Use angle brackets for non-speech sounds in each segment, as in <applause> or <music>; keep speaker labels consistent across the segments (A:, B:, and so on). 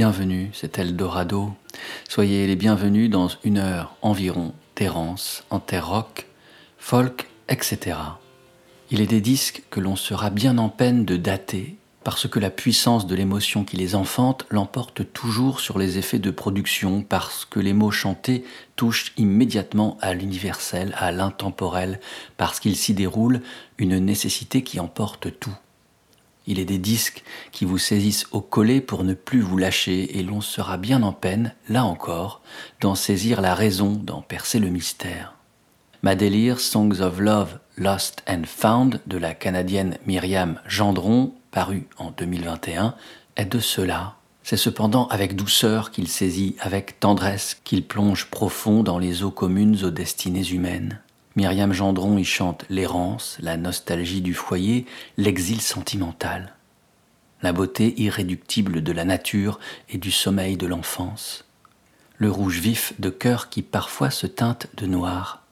A: bienvenus, c'est Eldorado. Soyez les bienvenus dans une heure environ d'errance en folk, etc. Il est des disques que l'on sera bien en peine de dater parce que la puissance de l'émotion qui les enfante l'emporte toujours sur les effets de production, parce que les mots chantés touchent immédiatement à l'universel, à l'intemporel, parce qu'il s'y déroule une nécessité qui emporte tout. Il est des disques qui vous saisissent au collet pour ne plus vous lâcher, et l'on sera bien en peine, là encore, d'en saisir la raison, d'en percer le mystère. Ma délire Songs of Love, Lost and Found de la Canadienne Myriam Gendron paru en 2021, est de cela. C'est cependant avec douceur qu'il saisit, avec tendresse qu'il plonge profond dans les eaux communes aux destinées humaines. Myriam Gendron y chante l'errance, la nostalgie du foyer, l'exil sentimental, la beauté irréductible de la nature et du sommeil de l'enfance, le rouge vif de cœur qui parfois se teinte de noir,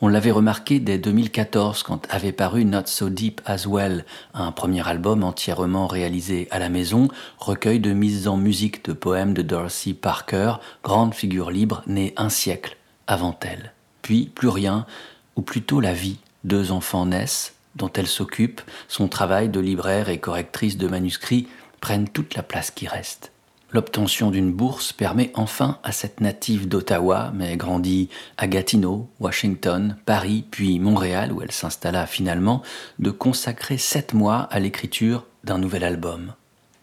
A: on l'avait remarqué dès 2014 quand avait paru Not So Deep As Well, un premier album entièrement réalisé à la maison, recueil de mises en musique de poèmes de Dorothy Parker, grande figure libre née un siècle avant elle. Puis plus rien, ou plutôt la vie. Deux enfants naissent, dont elle s'occupe, son travail de libraire et correctrice de manuscrits prennent toute la place qui reste. L'obtention d'une bourse permet enfin à cette native d'Ottawa, mais grandie à Gatineau, Washington, Paris, puis Montréal, où elle s'installa finalement, de consacrer sept mois à l'écriture d'un nouvel album.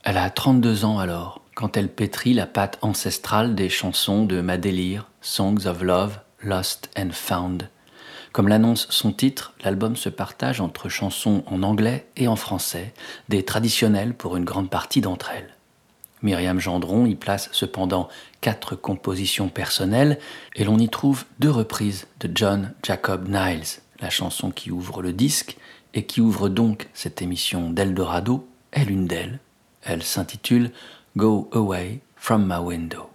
A: Elle a 32 ans alors, quand elle pétrit la pâte ancestrale des chansons de Ma Délire, Songs of Love, Lost and Found. Comme l'annonce son titre, l'album se partage entre chansons en anglais et en français, des traditionnelles pour une grande partie d'entre elles. Myriam Gendron y place cependant quatre compositions personnelles et l'on y trouve deux reprises de John Jacob Niles, la chanson qui ouvre le disque et qui ouvre donc cette émission d'Eldorado est l'une d'elles. Elle s'intitule Go Away from My Window.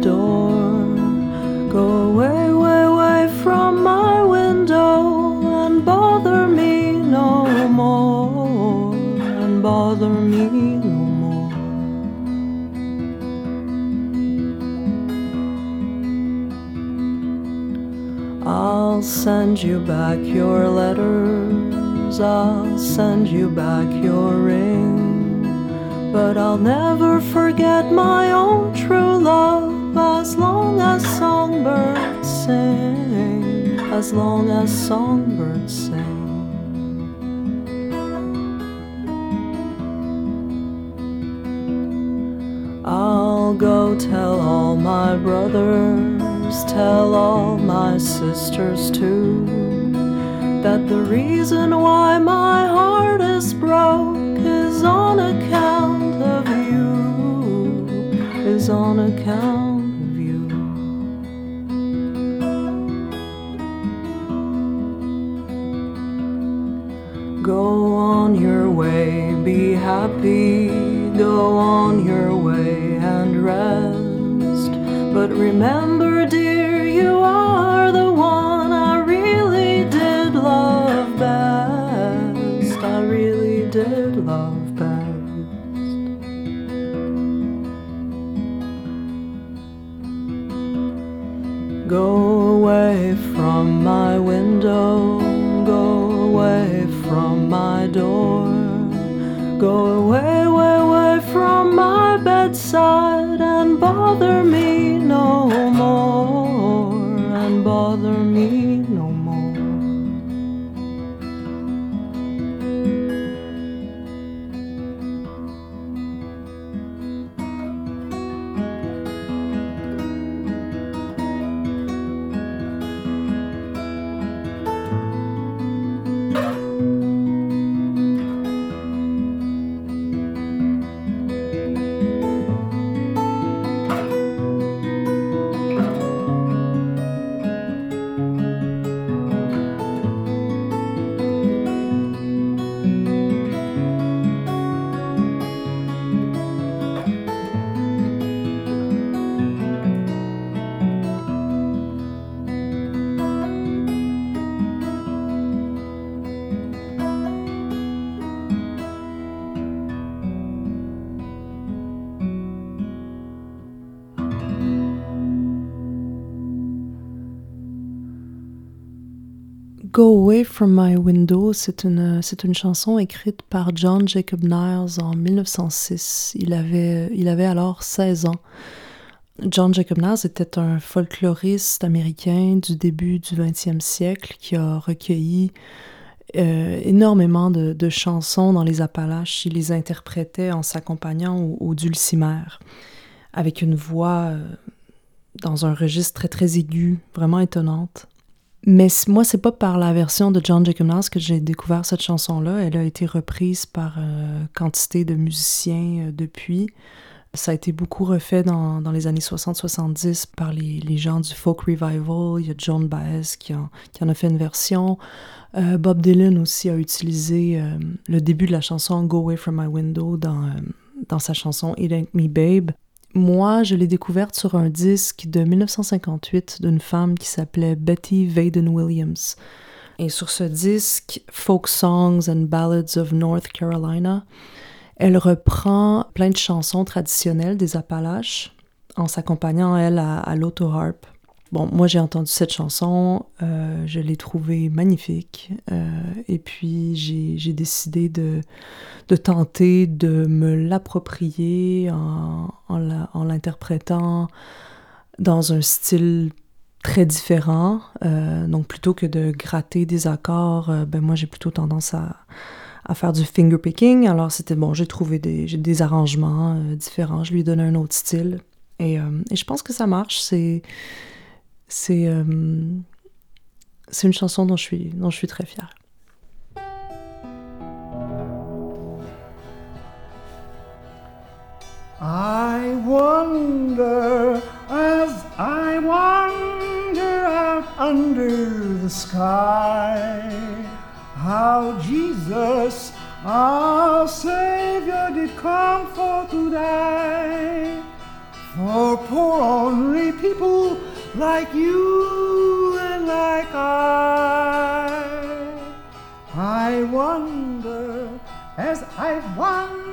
B: door. Go away, way, way from my window and bother me no more. And bother me no more. I'll send you back your letters, I'll send you back your ring. But I'll never forget my own true love as long as songbirds sing, as long as songbirds sing. I'll go tell all my brothers, tell all my sisters too, that the reason why my heart is broke is on account of you, is on account. be happy, go on your way and rest. But remember, dear, you are the one I really did love best.
C: I really did love best. Go away from my window go away, Away from My Window, c'est une, c'est une chanson écrite par John Jacob Niles en 1906. Il avait, il avait alors 16 ans. John Jacob Niles était un folkloriste américain du début du 20e siècle qui a recueilli euh, énormément de, chansons dans les Appalaches. Il les interprétait en s'accompagnant au, au, dulcimer, avec une voix euh, dans un registre très très aigu, vraiment étonnante. Mais moi, c'est pas par la version de John Jacob que j'ai découvert cette chanson-là. Elle a été reprise par euh, quantité de musiciens euh, depuis. Ça a été beaucoup refait dans, les années 60-70 par les, les, gens du folk revival. Il y a John Baez qui, en, a fait une version. Euh, Bob Dylan aussi a utilisé euh, le début de la chanson Go Away From My Window dans, dans sa chanson It Ain't Me Babe. Moi, je l'ai découverte sur un disque de 1958 d'une femme qui s'appelait Betty Vaden Williams. Et sur ce disque, Folk Songs and Ballads of North Carolina, elle reprend plein de chansons traditionnelles des Appalaches en s'accompagnant, elle, à, à l'auto-harp. Bon, moi j'ai entendu cette chanson, euh, je l'ai trouvée magnifique, euh, et puis j'ai décidé de, de, tenter de me l'approprier en, en l'interprétant dans un style très différent. Euh, donc plutôt que de gratter des accords, euh, ben moi j'ai plutôt tendance à, à, faire du finger picking. Alors c'était bon, j'ai trouvé des, des arrangements euh, différents, je lui ai donné un autre style, et, et je pense que ça marche. C'est c'est une chanson dont je suis, dont je suis très fière.
D: I wonder as I wander out under the sky how Jesus, our Savior, did come for to die for poor ornery people like you and like I. I wonder as I wander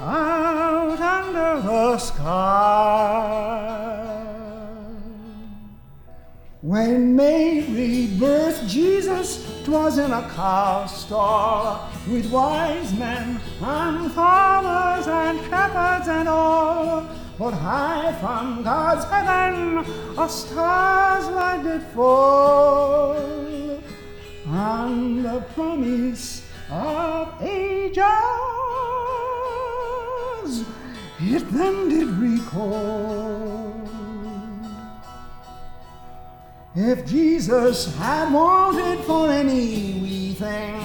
D: out under the sky. When Mary birthed Jesus, 'twas in a cow stall with wise men and farmers and shepherds and all. But high from God's heaven a star's light did fall, and the promise of ages it then did recall. If Jesus had wanted for any wee thing,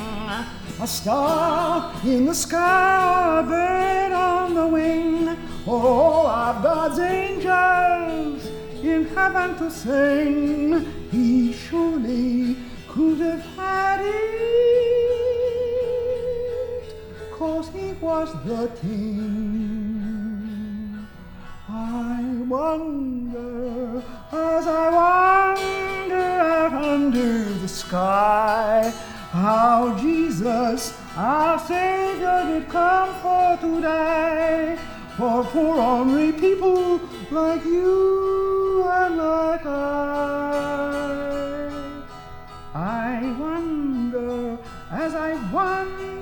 D: a star in the sky a bird on the wing, or of God's angels in heaven to sing, he surely could have had it, cause he was the king. I wonder as I wander out under the sky how Jesus, our Savior, did come for to die for poor ornery people like you and like I. I wonder as I wonder.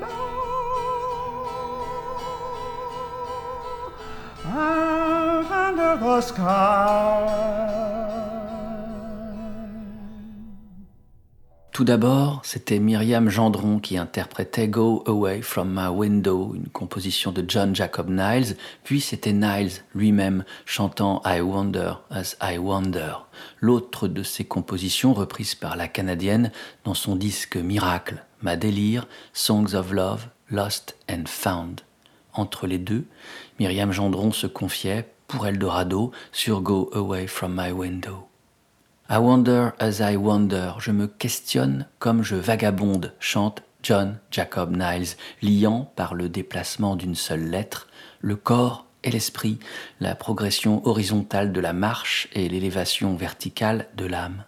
A: Tout d'abord, c'était Myriam Gendron qui interprétait Go Away from My Window, une composition de John Jacob Niles, puis c'était Niles lui-même chantant I Wonder as I Wonder, l'autre de ses compositions reprises par la Canadienne dans son disque Miracle, Ma délire, Songs of Love, Lost and Found. Entre les deux, Myriam Gendron se confiait, pour Eldorado, sur Go Away from My Window. I wonder as I wonder, je me questionne comme je vagabonde, chante John Jacob Niles, liant par le déplacement d'une seule lettre le corps et l'esprit, la progression horizontale de la marche et l'élévation verticale de l'âme.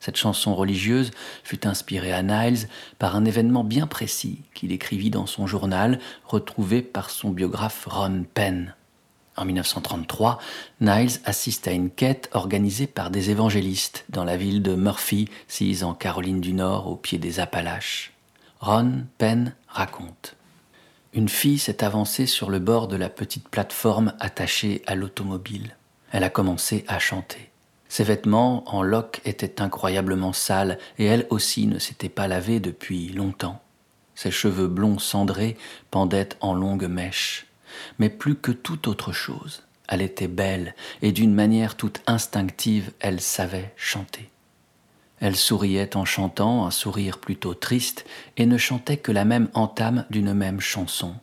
A: Cette chanson religieuse fut inspirée à Niles par un événement bien précis qu'il écrivit dans son journal, retrouvé par son biographe Ron Penn. En 1933, Niles assiste à une quête organisée par des évangélistes dans la ville de Murphy, sise en Caroline du Nord, au pied des Appalaches. Ron Penn raconte. Une fille s'est avancée sur le bord de la petite plateforme attachée à l'automobile. Elle a commencé à chanter. Ses vêtements en loques étaient incroyablement sales et elle aussi ne s'était pas lavée depuis longtemps. Ses cheveux blonds cendrés pendaient en longues mèches mais plus que toute autre chose. Elle était belle, et d'une manière toute instinctive, elle savait chanter. Elle souriait en chantant, un sourire plutôt triste, et ne chantait que la même entame d'une même chanson.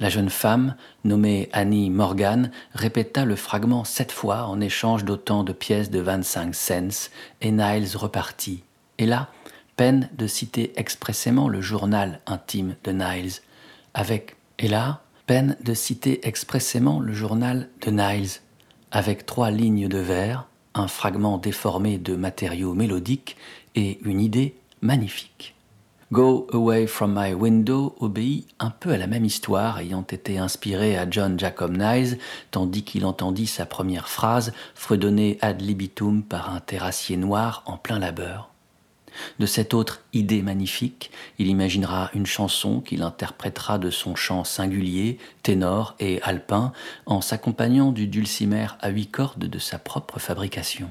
A: La jeune femme, nommée Annie Morgan, répéta le fragment sept fois en échange d'autant de pièces de vingt-cinq cents, et Niles repartit. Et là, peine de citer expressément le journal intime de Niles, avec Et là, peine de citer expressément le journal de Niles, avec trois lignes de vers, un fragment déformé de matériaux mélodiques et une idée magnifique. Go Away from My Window obéit un peu à la même histoire, ayant été inspiré à John Jacob Niles, tandis qu'il entendit sa première phrase fredonner ad libitum par un terrassier noir en plein labeur. De cette autre idée magnifique, il imaginera une chanson qu'il interprétera de son chant singulier, ténor et alpin, en s'accompagnant du dulcimer à huit cordes de sa propre fabrication.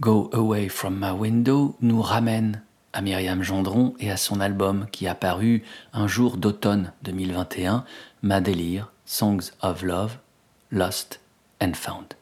A: Go Away from My Window nous ramène à Myriam Gendron et à son album qui a paru un jour d'automne 2021, Ma délire, Songs of Love, Lost and Found.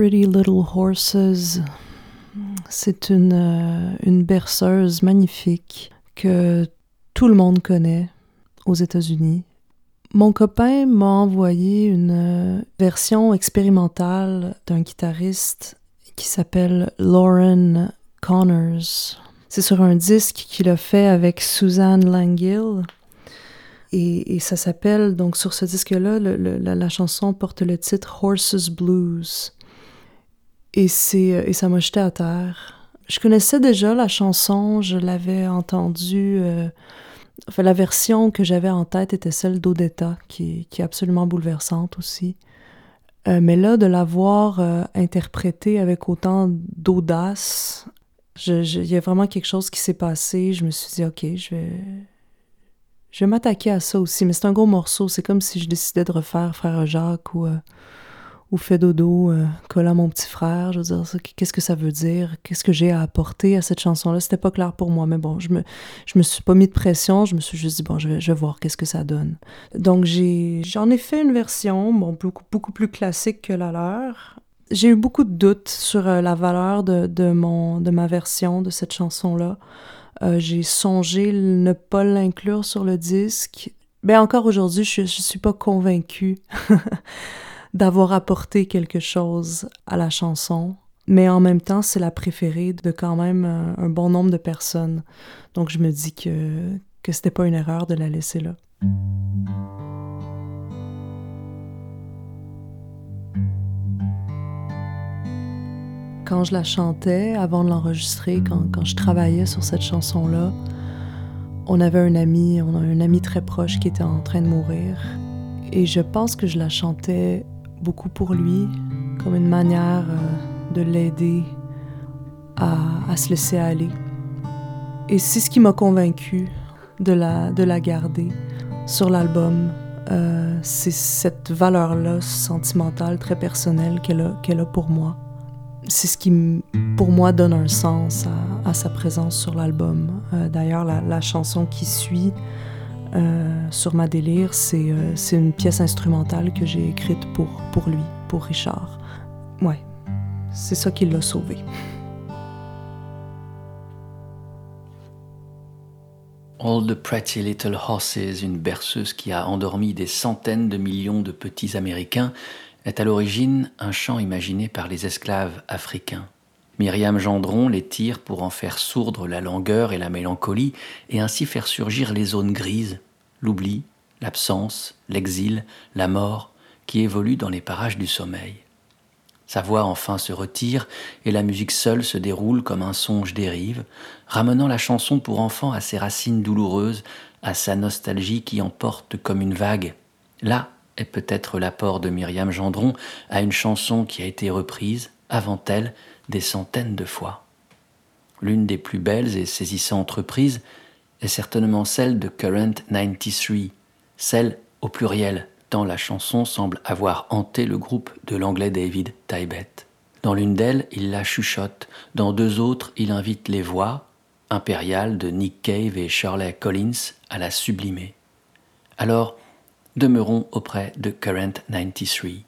C: Pretty Little Horses, c'est une, euh, une berceuse magnifique que tout le monde connaît aux États-Unis. Mon copain m'a envoyé une euh, version expérimentale d'un guitariste qui s'appelle Lauren Connors. C'est sur un disque qu'il a fait avec Suzanne Langill. Et, ça s'appelle, donc sur ce disque-là, la chanson porte le titre Horses Blues. Et, c'est, et ça m'a jeté à terre. Je connaissais déjà la chanson, je l'avais entendue. euh, enfin, la version que j'avais en tête était celle d'Odetta, qui, est absolument bouleversante aussi. Euh, mais là, de la voir euh, interprétée avec autant d'audace, il y a vraiment quelque chose qui s'est passé. Je me suis dit, OK, je vais, je vais m'attaquer à ça aussi. Mais c'est un gros morceau. C'est comme si je décidais de refaire Frère Jacques ou, euh, ou Fait dodo, euh, mon petit frère. Je veux dire, qu'est-ce que ça veut dire? Qu'est-ce que j'ai à apporter à cette chanson-là? C'était pas clair pour moi, mais bon, je me, je me suis pas mis de pression. Je me suis juste dit, bon, je vais, je vais voir qu'est-ce que ça donne. Donc, j'ai, j'en ai fait une version, bon, beaucoup, beaucoup plus classique que la leur. J'ai eu beaucoup de doutes sur euh, la valeur de, de, mon, de ma version de cette chanson-là. Euh, j'ai songé ne pas l'inclure sur le disque. Ben encore aujourd'hui, je, je suis pas convaincue <laughs> d'avoir apporté quelque chose à la chanson. Mais en même temps, c'est la préférée de quand même un, un bon nombre de personnes. Donc je me dis que, que c'était pas une erreur de la laisser là. Quand je la chantais, avant de l'enregistrer, quand, quand je travaillais sur cette chanson-là, on avait un ami, on a un ami très proche qui était en train de mourir. Et je pense que je la chantais beaucoup pour lui, comme une manière euh, de l'aider à, à se laisser aller. Et c'est ce qui m'a convaincu de la, de la garder sur l'album. Euh, c'est cette valeur-là sentimentale, très personnelle qu'elle a, qu'elle a pour moi. C'est ce qui, pour moi, donne un sens à, sa présence sur l'album. Euh, D'ailleurs, la chanson qui suit euh, sur ma délire, c'est euh, c'est une pièce instrumentale que j'ai écrite pour, pour lui, pour Richard. Ouais, c'est ça qui l'a sauvé.
A: All the Pretty Little Horses, une berceuse qui a endormi des centaines de millions de petits Américains, est à l'origine un chant imaginé par les esclaves africains. Myriam Gendron les tire pour en faire sourdre la langueur et la mélancolie et ainsi faire surgir les zones grises, l'oubli, l'absence, l'exil, la mort qui évoluent dans les parages du sommeil. Sa voix enfin se retire et la musique seule se déroule comme un songe dérive, ramenant la chanson pour enfants à ses racines douloureuses, à sa nostalgie qui emporte comme une vague. Là est peut-être l'apport de Myriam Gendron à une chanson qui a été reprise, avant elle, des centaines de fois. L'une des plus belles et saisissantes reprises est certainement celle de Current 93, celle au pluriel, tant la chanson semble avoir hanté le groupe de l'anglais David Tybet. Dans l'une d'elles, il la chuchote, dans deux autres, il invite les voix, impériales de Nick Cave et Shirley Collins, à la sublimer. Alors, demeurons auprès de Current 93.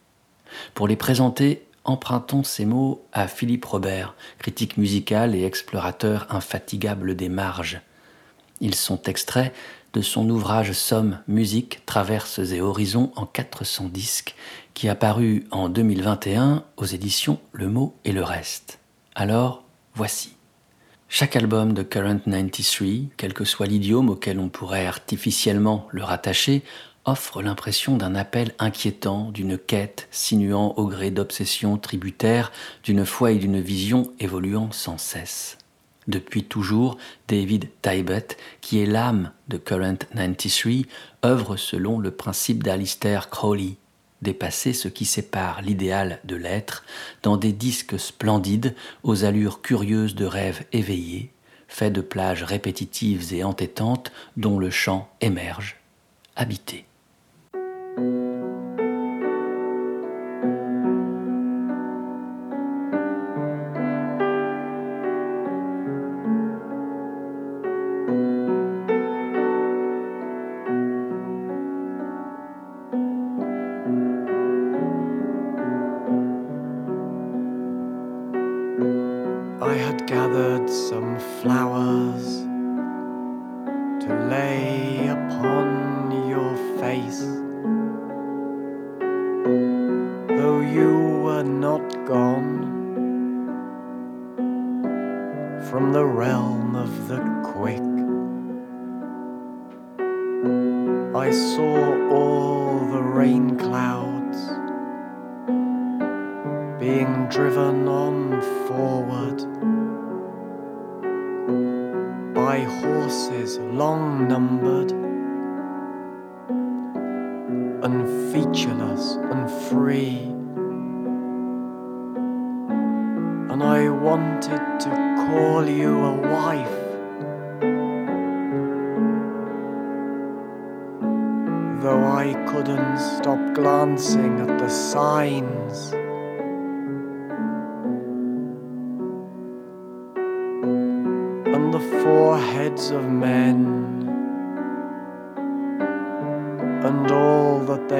A: Pour les présenter, empruntons ces mots à Philippe Robert, critique musical et explorateur infatigable des marges. Ils sont extraits de son ouvrage Somme, musique, traverses et horizons en 400 disques, qui a paru en 2021 aux éditions Le mot et le reste. Alors, voici. Chaque album de Current 93, quel que soit l'idiome auquel on pourrait artificiellement le rattacher, offre l'impression d'un appel inquiétant, d'une quête sinuant au gré d'obsessions tributaires, d'une foi et d'une vision évoluant sans cesse. Depuis toujours, David Tybet, qui est l'âme de Current 93, œuvre selon le principe d'Alistair Crowley, dépasser ce qui sépare l'idéal de l'être dans des disques splendides aux allures curieuses de rêves éveillés, faits de plages répétitives et entêtantes dont le chant émerge, habité.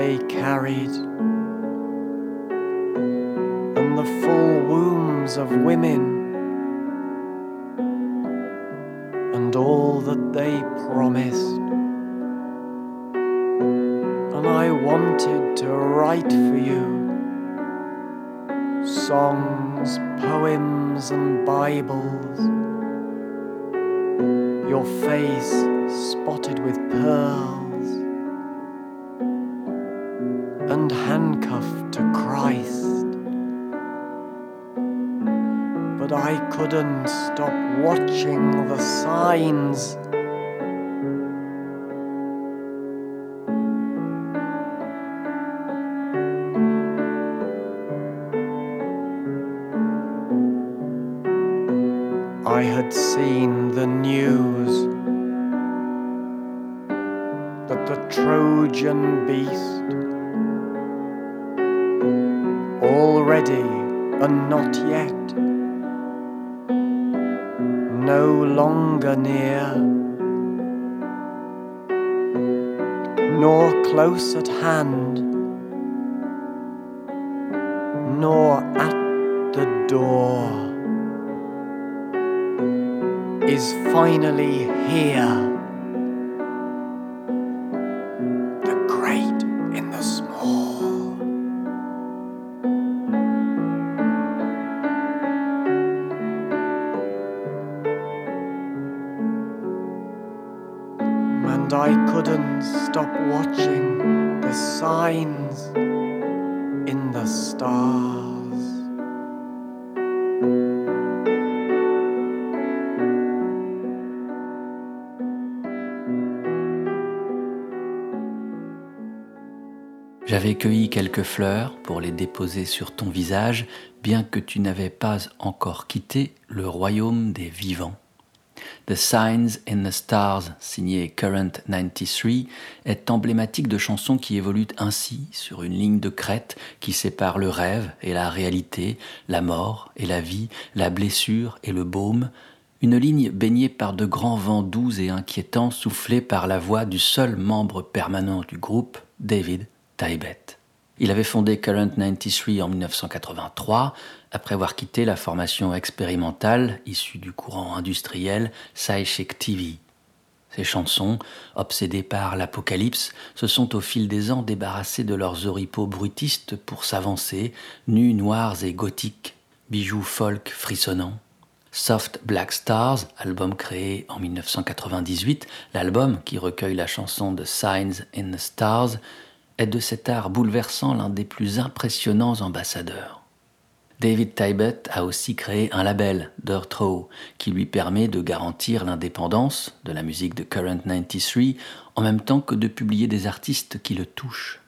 E: they carried, and the full wombs of women, and all that they promised. And
F: I wanted to write for you songs, poems, and
A: Bibles your face spotted with pearls. couldn't stop watching the signs. Quelques fleurs pour les déposer sur ton visage, bien que tu n'avais pas encore quitté le royaume des vivants. The Signs in the Stars, signé Current 93, est emblématique de chansons qui évoluent ainsi sur une ligne de crête qui sépare le rêve et la réalité, la mort et la vie, la blessure et le baume, une ligne baignée par de grands vents doux et inquiétants soufflés par la voix du seul membre permanent du groupe, David il avait fondé Current 93 en 1983, après avoir quitté la formation expérimentale issue du courant industriel Psychic TV. Ces chansons, obsédées par l'apocalypse, se sont au fil des ans débarrassées de leurs oripeaux bruitistes pour s'avancer, nus, noirs et gothiques, bijoux folk frissonnants. Soft Black Stars, album créé en 1998, l'album qui recueille la chanson The Signs in the Stars, est de cet art bouleversant l'un des plus impressionnants ambassadeurs. David Tybett a aussi créé un label, Dirt Row, qui lui permet de garantir l'indépendance de la musique de Current 93 en même temps que de publier des artistes qui le touchent.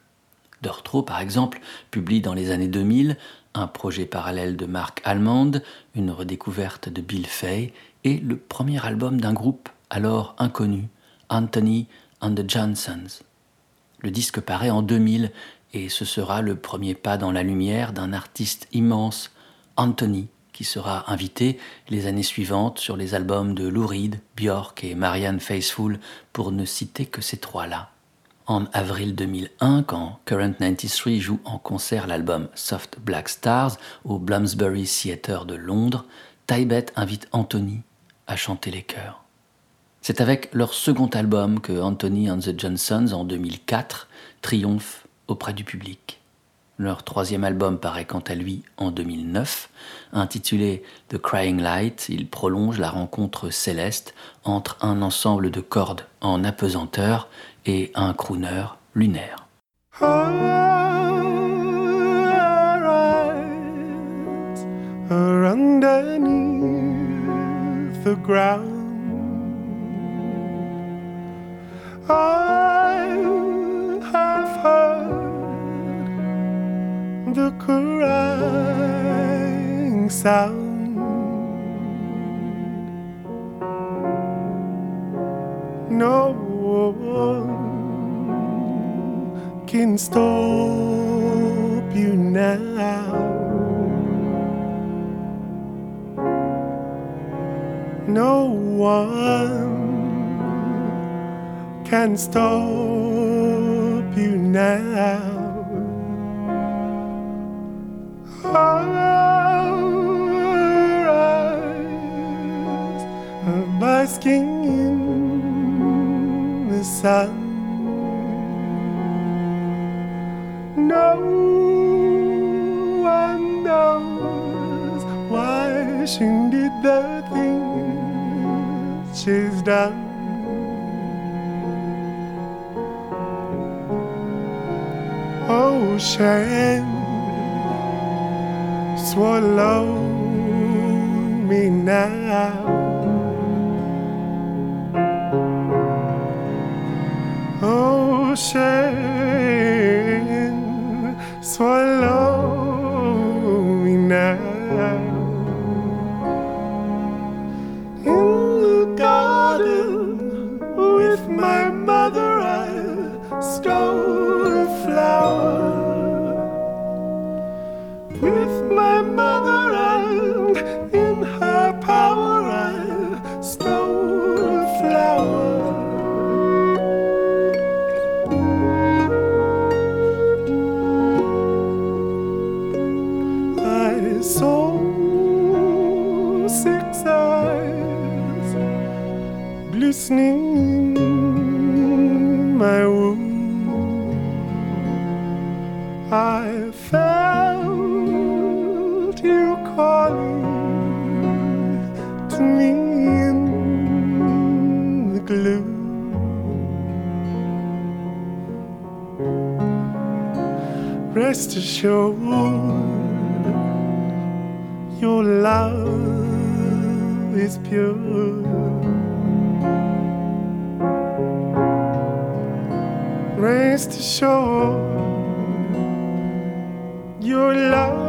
A: Dirt Row, par exemple, publie dans les années 2000 un projet parallèle de Mark Almond, une redécouverte de Bill Fay et le premier album d'un groupe alors inconnu, Anthony and the Johnsons. Le disque paraît en 2000 et ce sera le premier pas dans la lumière d'un artiste immense, Anthony, qui sera invité les années suivantes sur les albums de Lou Reed, Björk et Marianne Faithfull, pour ne citer que ces trois-là. En avril 2001, quand Current 93 joue en concert l'album Soft Black Stars au Bloomsbury Theatre de Londres, Tybet invite Anthony à chanter les chœurs. C'est avec leur second album que Anthony and the Johnsons, en 2004, triomphe auprès du public. Leur troisième album paraît quant à lui en 2009. Intitulé The Crying Light, il prolonge la rencontre céleste entre un ensemble de cordes en apesanteur et un crooner lunaire. I have heard the crying sound. No one can stop you now. No one can stop you now. Our eyes are basking in the sun. No one knows why she did the things she's done. Ocean swallow me now. Ocean swallow With my mother, and in her power, I stole a flower.
G: I saw six eyes glistening. Rest assured, your love is pure. Rest assured, your love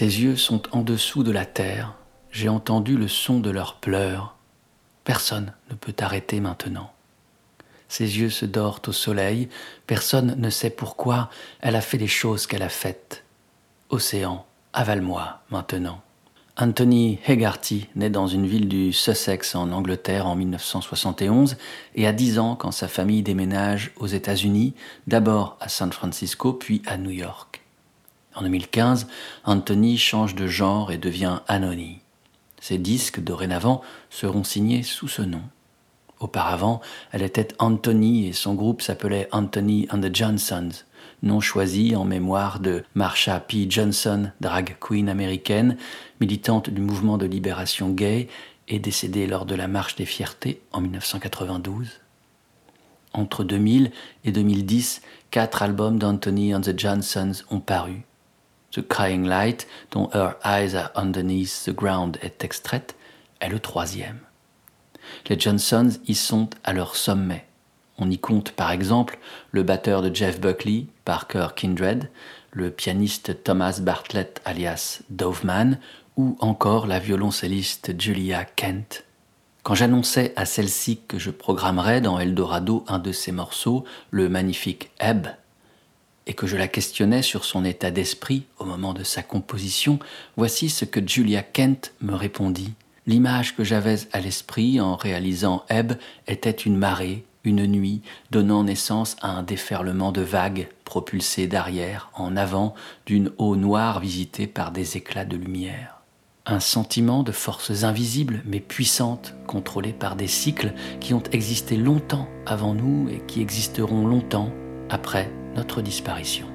A: Ses yeux sont en dessous de la terre, j'ai entendu le son de leurs pleurs. Personne ne peut arrêter maintenant. Ses yeux se dorent au soleil, personne ne sait pourquoi elle a fait les choses qu'elle a faites. Océan, avale-moi maintenant. Anthony Hegarty naît dans une ville du Sussex en Angleterre en 1971 et a 10 ans quand sa famille déménage aux États-Unis, d'abord à San Francisco puis à New York. En 2015, Anthony change de genre et devient Anony. Ses disques dorénavant seront signés sous ce nom. Auparavant, elle était Anthony et son groupe s'appelait Anthony and the Johnsons, nom choisi en mémoire de Marsha P. Johnson, drag queen américaine, militante du mouvement de libération gay et décédée lors de la Marche des Fiertés en 1992. Entre 2000 et 2010, quatre albums d'Anthony and the Johnsons ont paru. The Crying Light, dont Her Eyes Are Underneath the Ground est extraite, est le troisième. Les Johnsons y sont à leur sommet. On y compte par exemple le batteur de Jeff Buckley, Parker Kindred, le pianiste Thomas Bartlett alias Doveman, ou encore la violoncelliste Julia Kent. Quand j'annonçais à celle-ci que je programmerais dans Eldorado un de ses morceaux, le magnifique Ebb, et que je la questionnais sur son état d'esprit au moment de sa composition, voici ce que Julia Kent me répondit. L'image que j'avais à l'esprit en réalisant Ebb était une marée, une nuit, donnant naissance à un déferlement de vagues propulsées d'arrière en avant d'une eau noire visitée par des éclats de lumière. Un sentiment de forces invisibles mais puissantes, contrôlées par des cycles qui ont existé longtemps avant nous et qui existeront longtemps après notre disparition.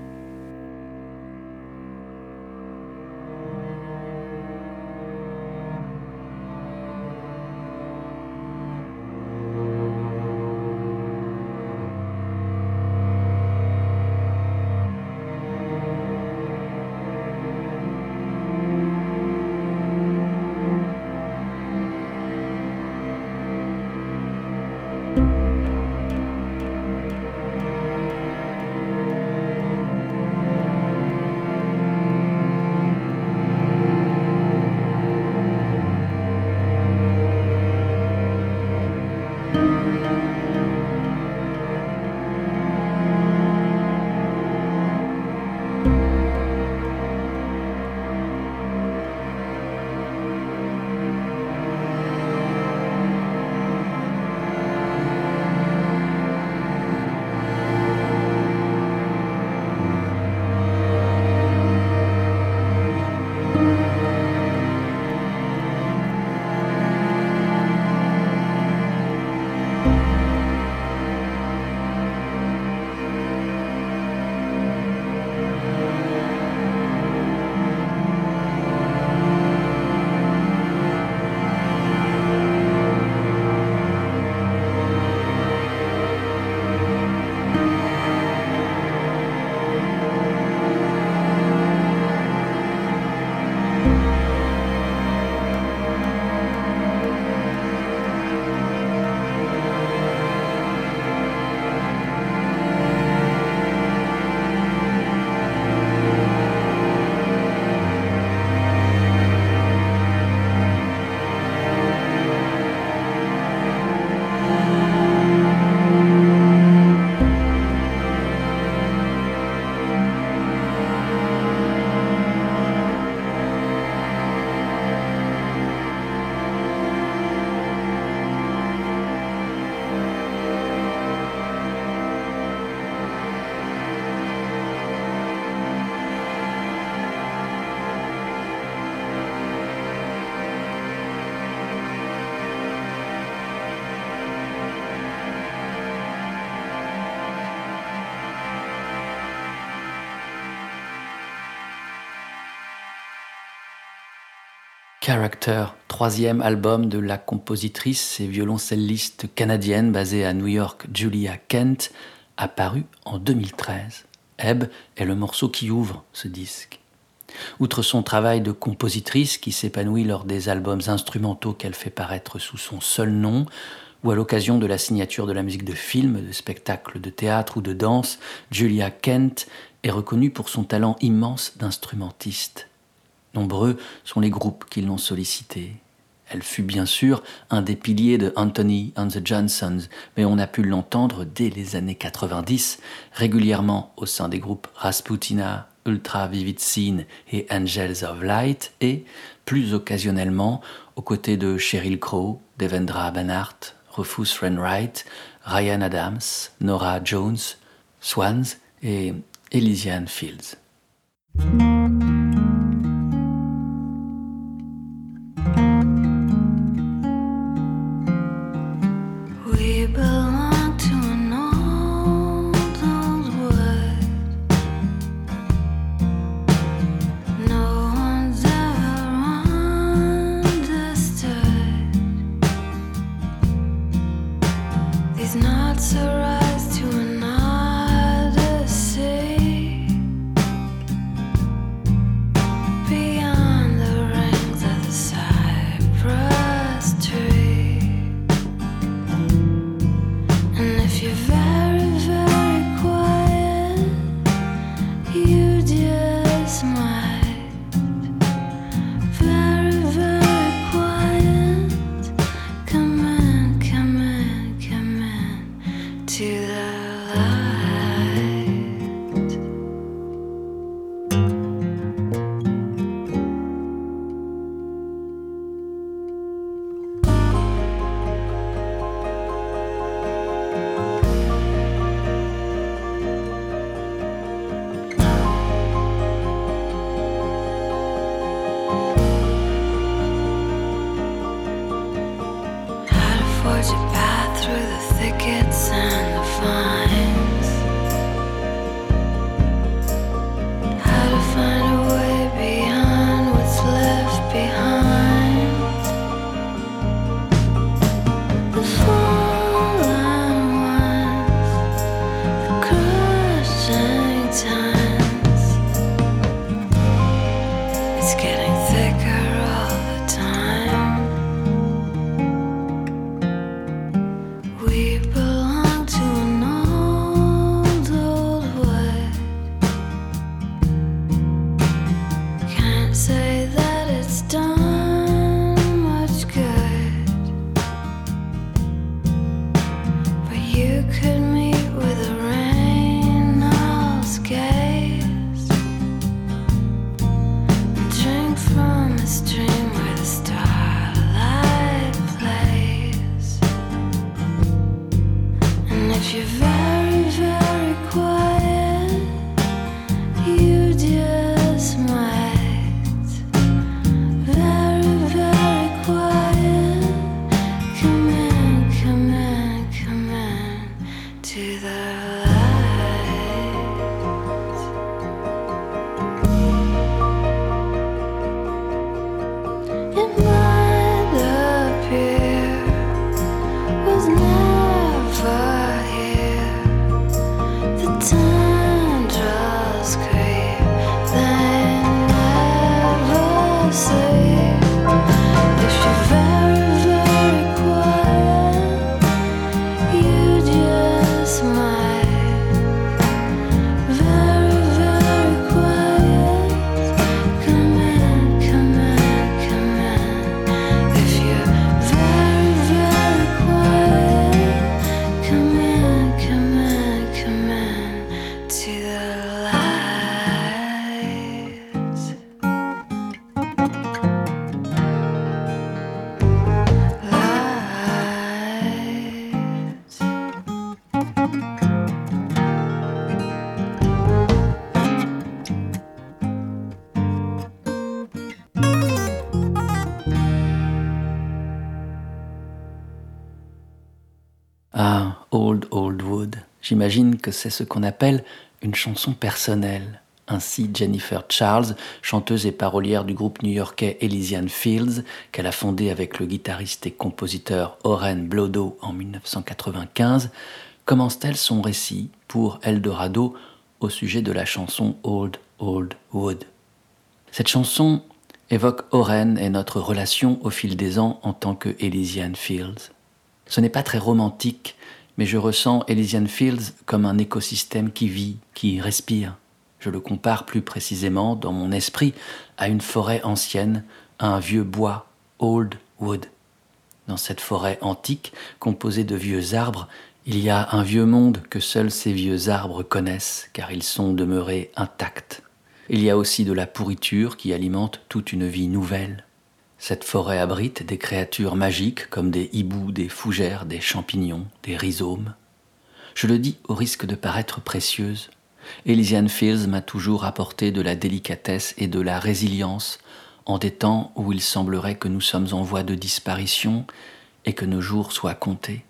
H: Character, troisième album de la compositrice et violoncelliste canadienne basée à New York, Julia Kent, apparu en 2013. Ebb est le morceau qui ouvre ce disque. Outre son travail de compositrice qui s'épanouit lors des albums instrumentaux qu'elle fait paraître sous son seul nom, ou à l'occasion de la signature de la musique de film, de spectacles de théâtre ou de danse, Julia Kent est reconnue pour son talent immense d'instrumentiste. Nombreux sont les groupes qui l'ont sollicité. Elle fut bien sûr un des piliers de Anthony and the Johnsons, mais on a pu l'entendre dès les années 90, régulièrement au sein des groupes Rasputina, Ultra Vivid Scene et Angels of Light, et plus occasionnellement aux côtés de Sheryl Crow, Devendra Banhart, Rufus Wainwright, Ryan Adams, Nora Jones, Swans et Elysian Fields. J'imagine que c'est ce qu'on appelle une chanson personnelle,
A: ainsi Jennifer Charles, chanteuse et parolière du groupe new-yorkais Elysian Fields, qu'elle a fondé avec le guitariste et compositeur Oren Blodo en 1995, commence-t-elle son récit pour Eldorado au sujet de la chanson Old Old Wood. Cette chanson évoque Oren et notre relation au fil des ans en tant que Elysian Fields. Ce n'est pas très romantique, mais je ressens Elysian Fields comme un écosystème qui vit, qui respire. Je le compare plus précisément dans mon esprit à une forêt ancienne, à un vieux bois, Old Wood. Dans cette forêt antique, composée de vieux arbres, il y a un vieux monde que seuls ces vieux arbres connaissent, car ils sont demeurés intacts. Il y a aussi de la pourriture qui alimente toute une vie nouvelle. Cette forêt abrite des créatures magiques comme des hiboux, des fougères, des champignons, des rhizomes. Je le dis au risque de paraître précieuse. Elysian Fields m'a toujours apporté de la délicatesse et de la résilience en des temps où il semblerait que nous sommes en voie de disparition et que nos jours soient comptés.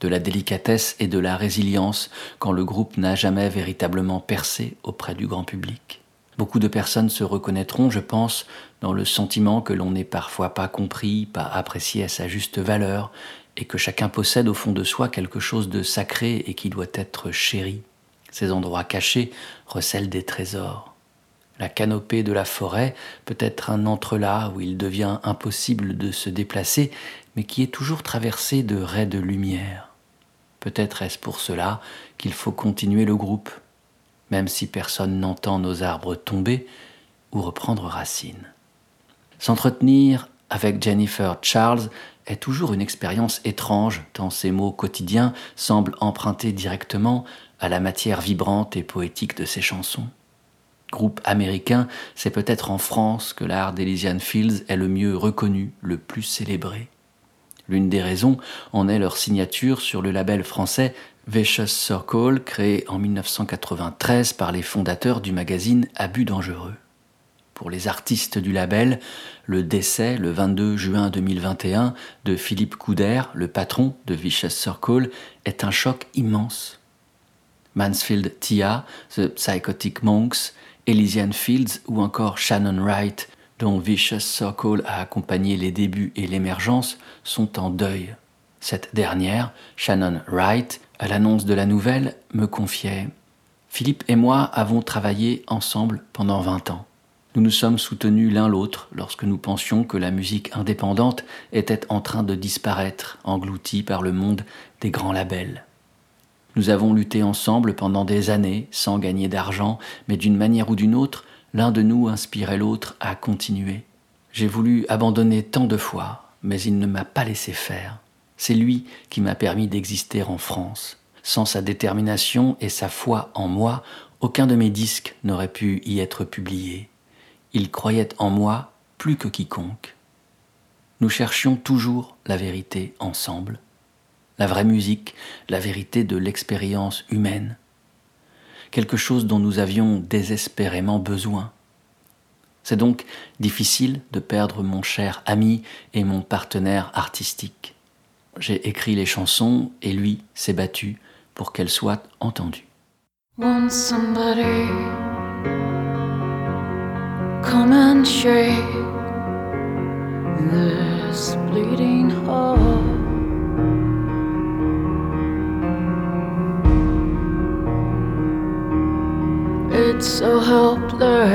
A: De la délicatesse et de la résilience quand le groupe n'a jamais véritablement percé auprès du grand public. Beaucoup de personnes se reconnaîtront, je pense, dans le sentiment que l'on n'est parfois pas compris, pas apprécié à sa juste valeur, et que chacun possède au fond de soi quelque chose de sacré et qui doit être chéri. Ces endroits cachés recèlent des trésors. La canopée de la forêt peut être un entrelac où il devient impossible de se déplacer, mais qui est toujours traversé de raies de lumière. Peut-être est-ce pour cela qu'il faut continuer le groupe, même si personne n'entend nos arbres tomber ou reprendre racine. S'entretenir avec Jennifer Charles est toujours une expérience étrange, tant ses mots quotidiens semblent emprunter directement à la matière vibrante et poétique de ses chansons. Groupe américain, c'est peut-être en France que l'art d'Elysian Fields est le mieux reconnu, le plus célébré. L'une des raisons en est leur signature sur le label français Vicious Circle, créé en 1993 par les fondateurs du magazine Abus dangereux. Pour les artistes du label, le décès le 22 juin 2021 de Philippe Couder, le patron de Vicious Circle, est un choc immense. Mansfield Tia, The Psychotic Monks, Elysian Fields ou encore Shannon Wright, dont Vicious Circle a accompagné les débuts et l'émergence, sont en deuil. Cette dernière, Shannon Wright, à l'annonce de la nouvelle, me confiait Philippe et moi avons travaillé ensemble pendant 20 ans. Nous nous sommes soutenus l'un l'autre lorsque nous pensions que la musique indépendante était en train de disparaître, engloutie par le monde des grands labels. Nous avons lutté ensemble pendant des années sans gagner d'argent, mais d'une manière ou d'une autre, l'un de nous inspirait l'autre à continuer. J'ai voulu abandonner tant de fois, mais il ne m'a pas laissé faire. C'est lui qui m'a permis d'exister en France. Sans sa détermination et sa foi en moi, aucun de mes disques n'aurait pu y être publié. Il croyait en moi plus que quiconque. Nous cherchions toujours la vérité ensemble, la vraie musique, la vérité de l'expérience humaine, quelque chose dont nous avions désespérément besoin. C'est donc difficile de perdre mon cher ami et mon partenaire artistique. J'ai écrit les chansons et lui s'est battu pour qu'elles soient entendues.
B: Come and shake this bleeding heart. It's so helpless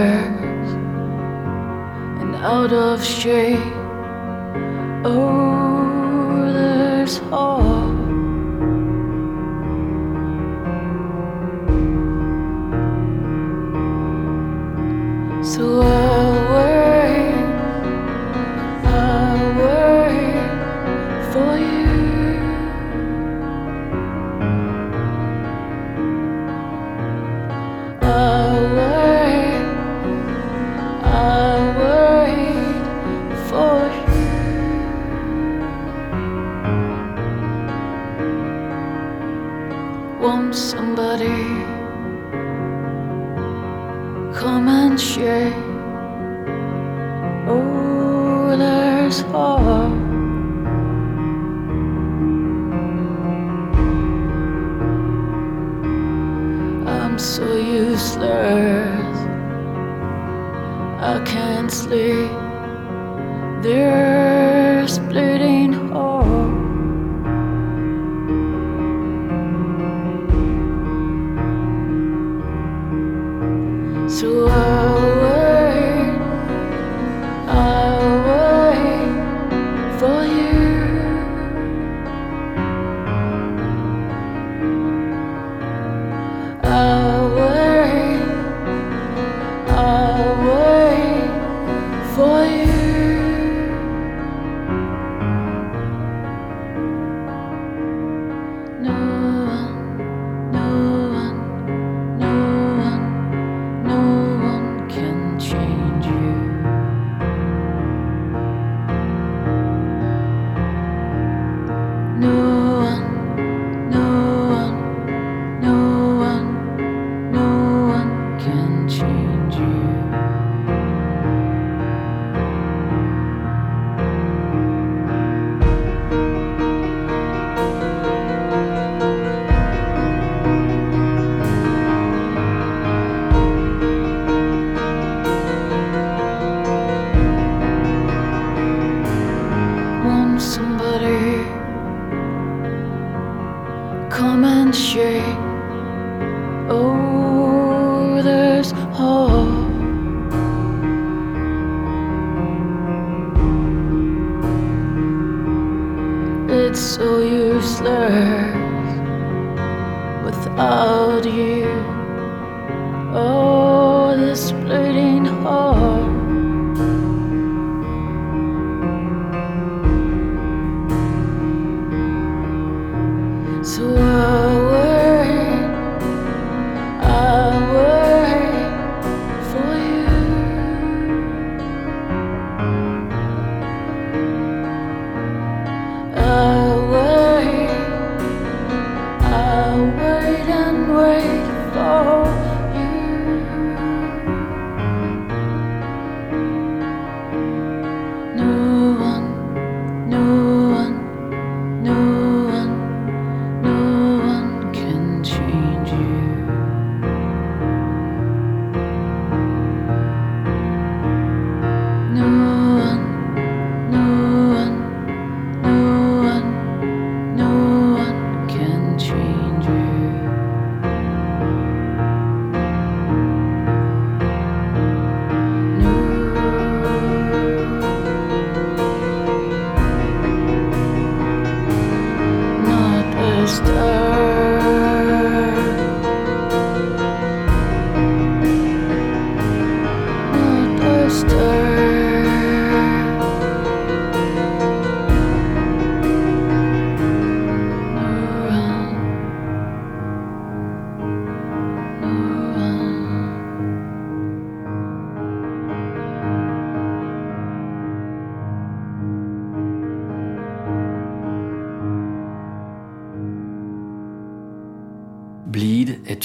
B: and out of shape. Oh, there's hope.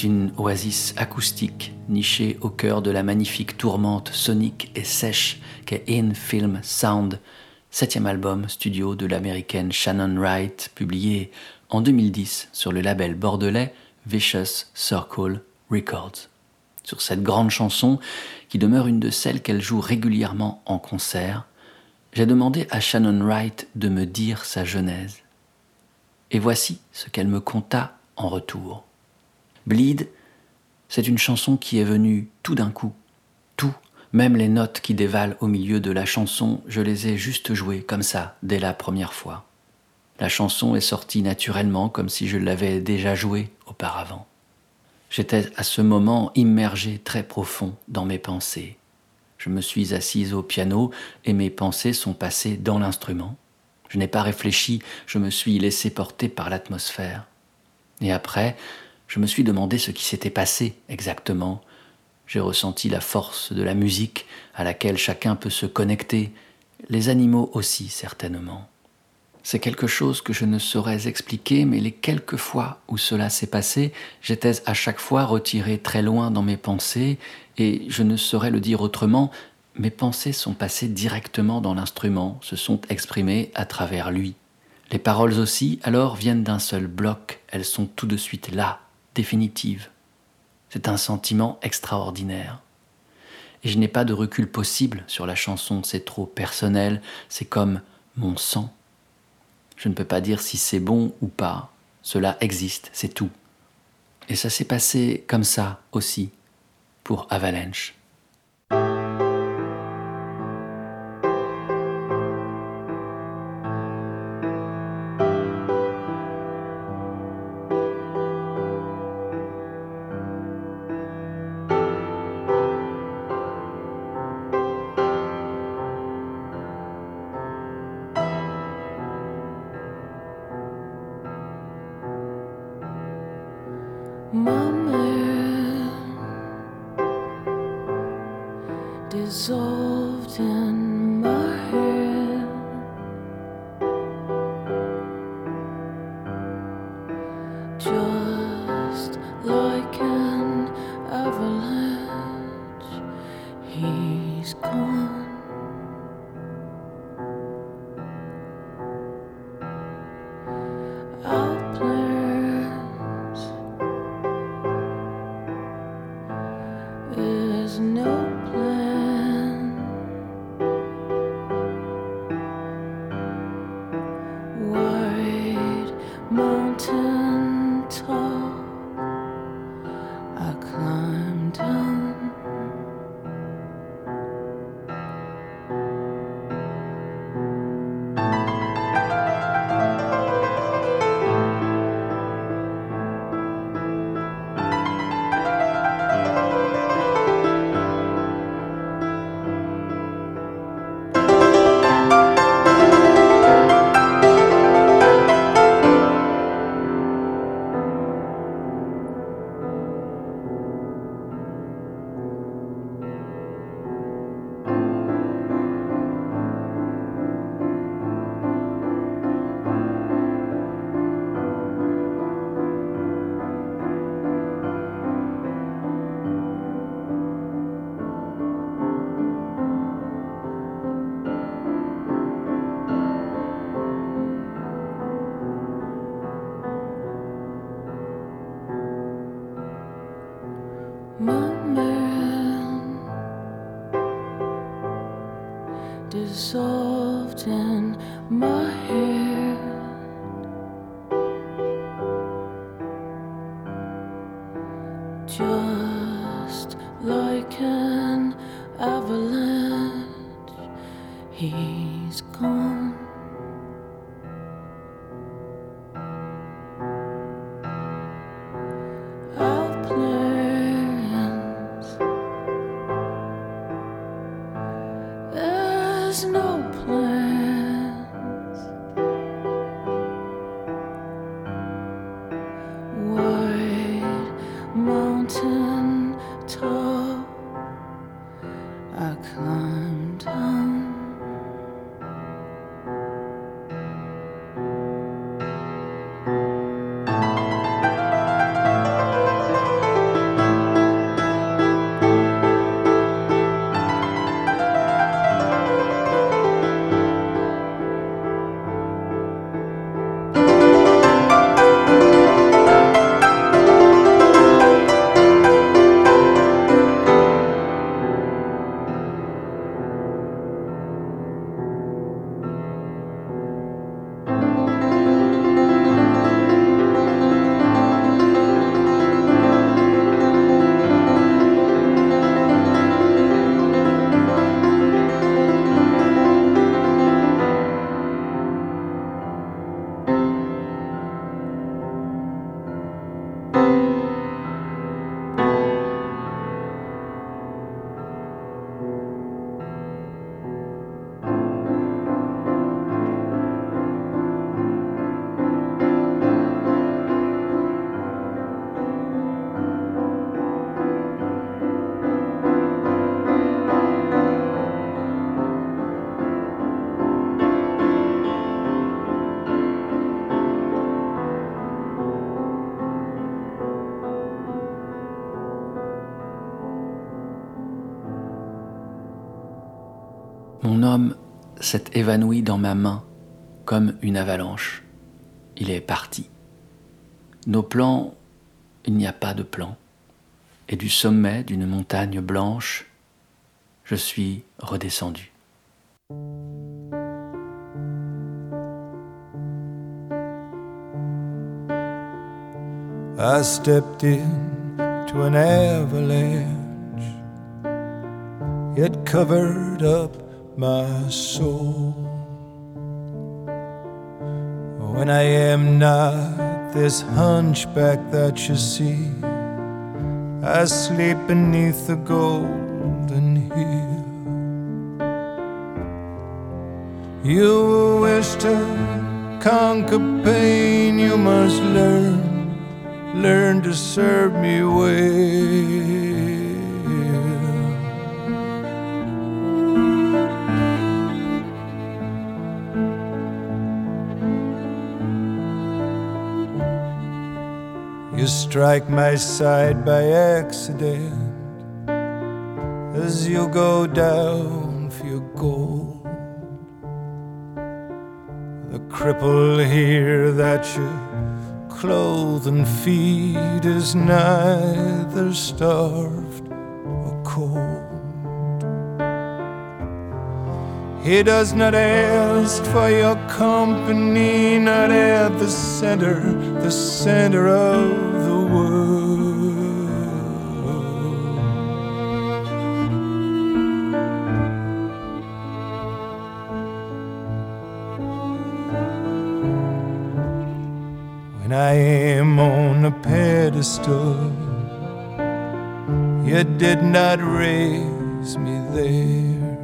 A: Une oasis acoustique nichée au cœur de la magnifique tourmente sonique et sèche qu'est In Film Sound, septième album studio de l'américaine Shannon Wright, publié en 2010 sur le label bordelais Vicious Circle Records. Sur cette grande chanson, qui demeure une de celles qu'elle joue régulièrement en concert, j'ai demandé à Shannon Wright de me dire sa genèse. Et voici ce qu'elle me conta en retour. Bleed, c'est une chanson qui est venue tout d'un coup. Tout, même les notes qui dévalent au milieu de la chanson, je les ai juste jouées comme ça, dès la première fois. La chanson est sortie naturellement comme si je l'avais déjà jouée auparavant. J'étais à ce moment immergé très profond dans mes pensées. Je me suis assise au piano et mes pensées sont passées dans l'instrument. Je n'ai pas réfléchi, je me suis laissé porter par l'atmosphère. Et après, je me suis demandé ce qui s'était passé exactement. J'ai ressenti la force de la musique à laquelle chacun peut se connecter, les animaux aussi certainement. C'est quelque chose que je ne saurais expliquer, mais les quelques fois où cela s'est passé, j'étais à chaque fois retiré très loin dans mes pensées, et je ne saurais le dire autrement, mes pensées sont passées directement dans l'instrument, se sont exprimées à travers lui. Les paroles aussi, alors, viennent d'un seul bloc, elles sont tout de suite là, définitives. C'est un sentiment extraordinaire.
B: et je n'ai pas de recul possible sur la chanson, c'est trop personnel, c'est comme mon sang. Je ne peux pas dire si c'est bon ou pas, cela existe, c'est tout. Et ça s'est passé comme ça aussi pour Avalanche. S'est évanoui dans ma main comme une avalanche. Il est parti. Nos plans, il n'y a pas de plan. Et du sommet d'une montagne blanche,
A: je suis redescendu.
G: I stepped in an avalanche. It covered up my soul. When I am not this hunchback that you see, I sleep beneath the golden hill. You wish to conquer pain, you must learn, learn to serve me well. Strike my side by accident as you go down for your gold. The cripple here that you clothe and feed is neither starved or cold. He does not ask for your company, not at the center, the center of I am on a pedestal, you did not raise me there.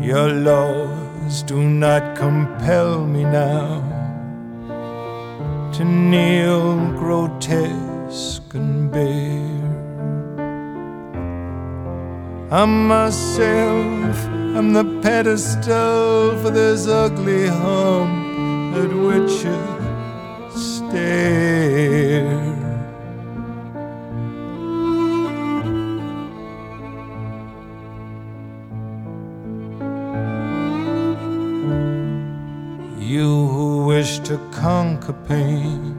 G: Your laws do not compel me now to kneel grotesque and bare. I'm myself, I'm the pedestal for this ugly hump at which you stare. To conquer pain,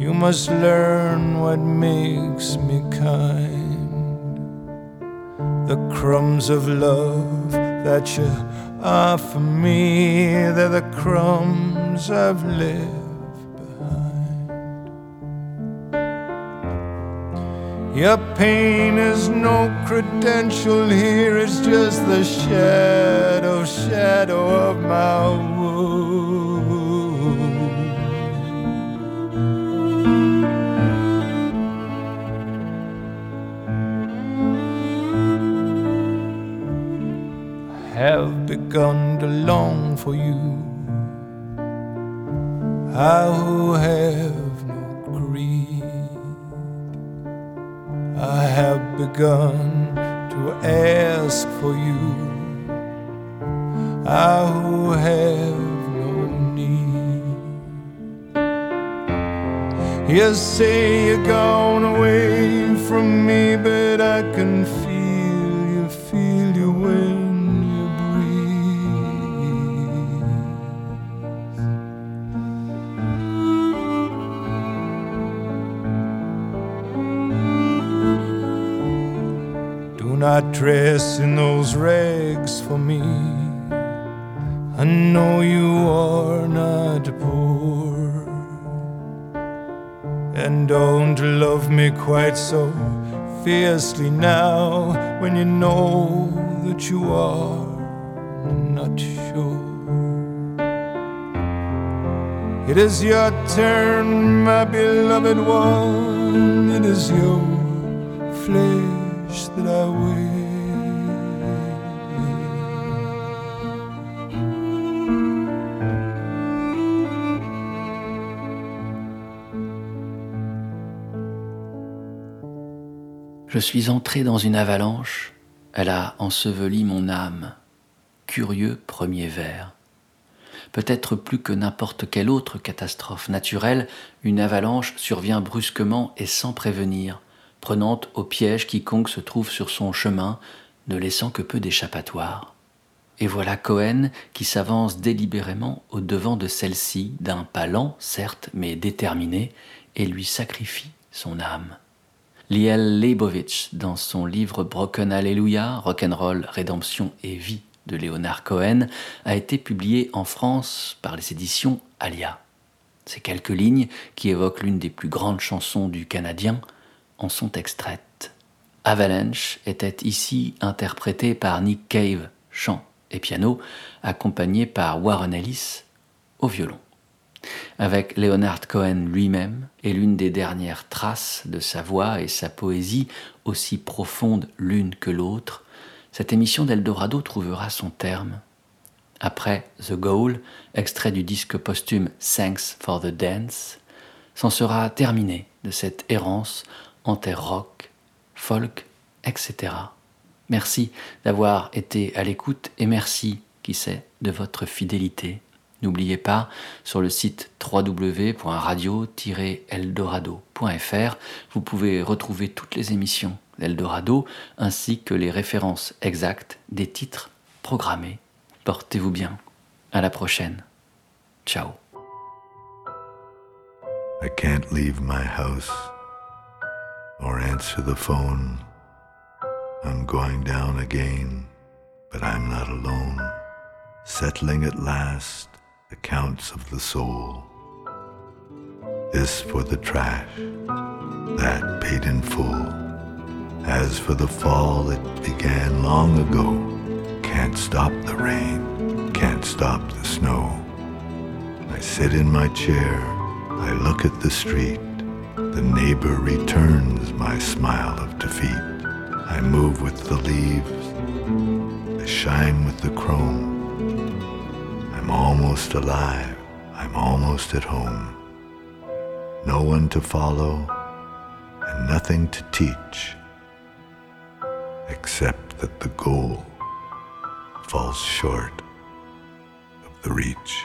G: you must learn what makes me kind. The crumbs of love that you offer me, they're the crumbs I've left behind. Your pain is no credential here, it's just the shadow, shadow of my wound. Begun to long for you. I who have no greed, I have begun to ask for you. I who have no need. You say you're gone away from me, but I dress in those rags for me. I know you are not poor. And don't love me quite so fiercely now when you know that you are not sure. It is your turn, my beloved one. It is your flesh
A: Je suis entré dans une avalanche, elle a enseveli mon âme. Curieux premier vers. Peut-être plus que n'importe quelle autre catastrophe naturelle, une avalanche survient brusquement et sans prévenir, prenant au piège quiconque se trouve sur son chemin, ne laissant que peu d'échappatoire. Et voilà Cohen qui s'avance délibérément au devant de celle-ci, d'un pas lent, certes, mais déterminé, et lui sacrifie son âme. Liel Leibovitch, dans son livre Broken Hallelujah, Rock'n'Roll, Rédemption et Vie de Léonard Cohen, a été publié en France par les éditions Alia. Ces quelques lignes, qui évoquent l'une des plus grandes chansons du Canadien, en sont extraites. Avalanche était ici interprété par Nick Cave, chant et piano, accompagné par Warren Ellis au violon. Avec Leonard Cohen lui-même et l'une des dernières traces de sa voix et sa poésie aussi profondes l'une que l'autre, cette émission d'Eldorado trouvera son terme. Après The Goal, extrait du disque posthume Thanks for the Dance, s'en sera terminé de cette errance en terre rock, folk, etc. Merci d'avoir été à l'écoute et merci, qui sait, de votre fidélité. N'oubliez pas, sur le site www.radio-eldorado.fr, vous pouvez retrouver toutes les émissions d'Eldorado ainsi que les références exactes des titres programmés. Portez-vous bien. À la prochaine. Ciao.
I: I can't leave my house or answer the phone. I'm going down again, but I'm not alone. Settling at last accounts of the soul. This for the trash, that paid in full. As for the fall, it began long ago. Can't stop the rain, can't stop the snow. I sit in my chair, I look at the street. The neighbor returns my smile of defeat. I move with the leaves, I shine with the chrome. I'm almost alive, I'm almost at home. No one to follow, and nothing to teach, except that the goal falls short of the reach.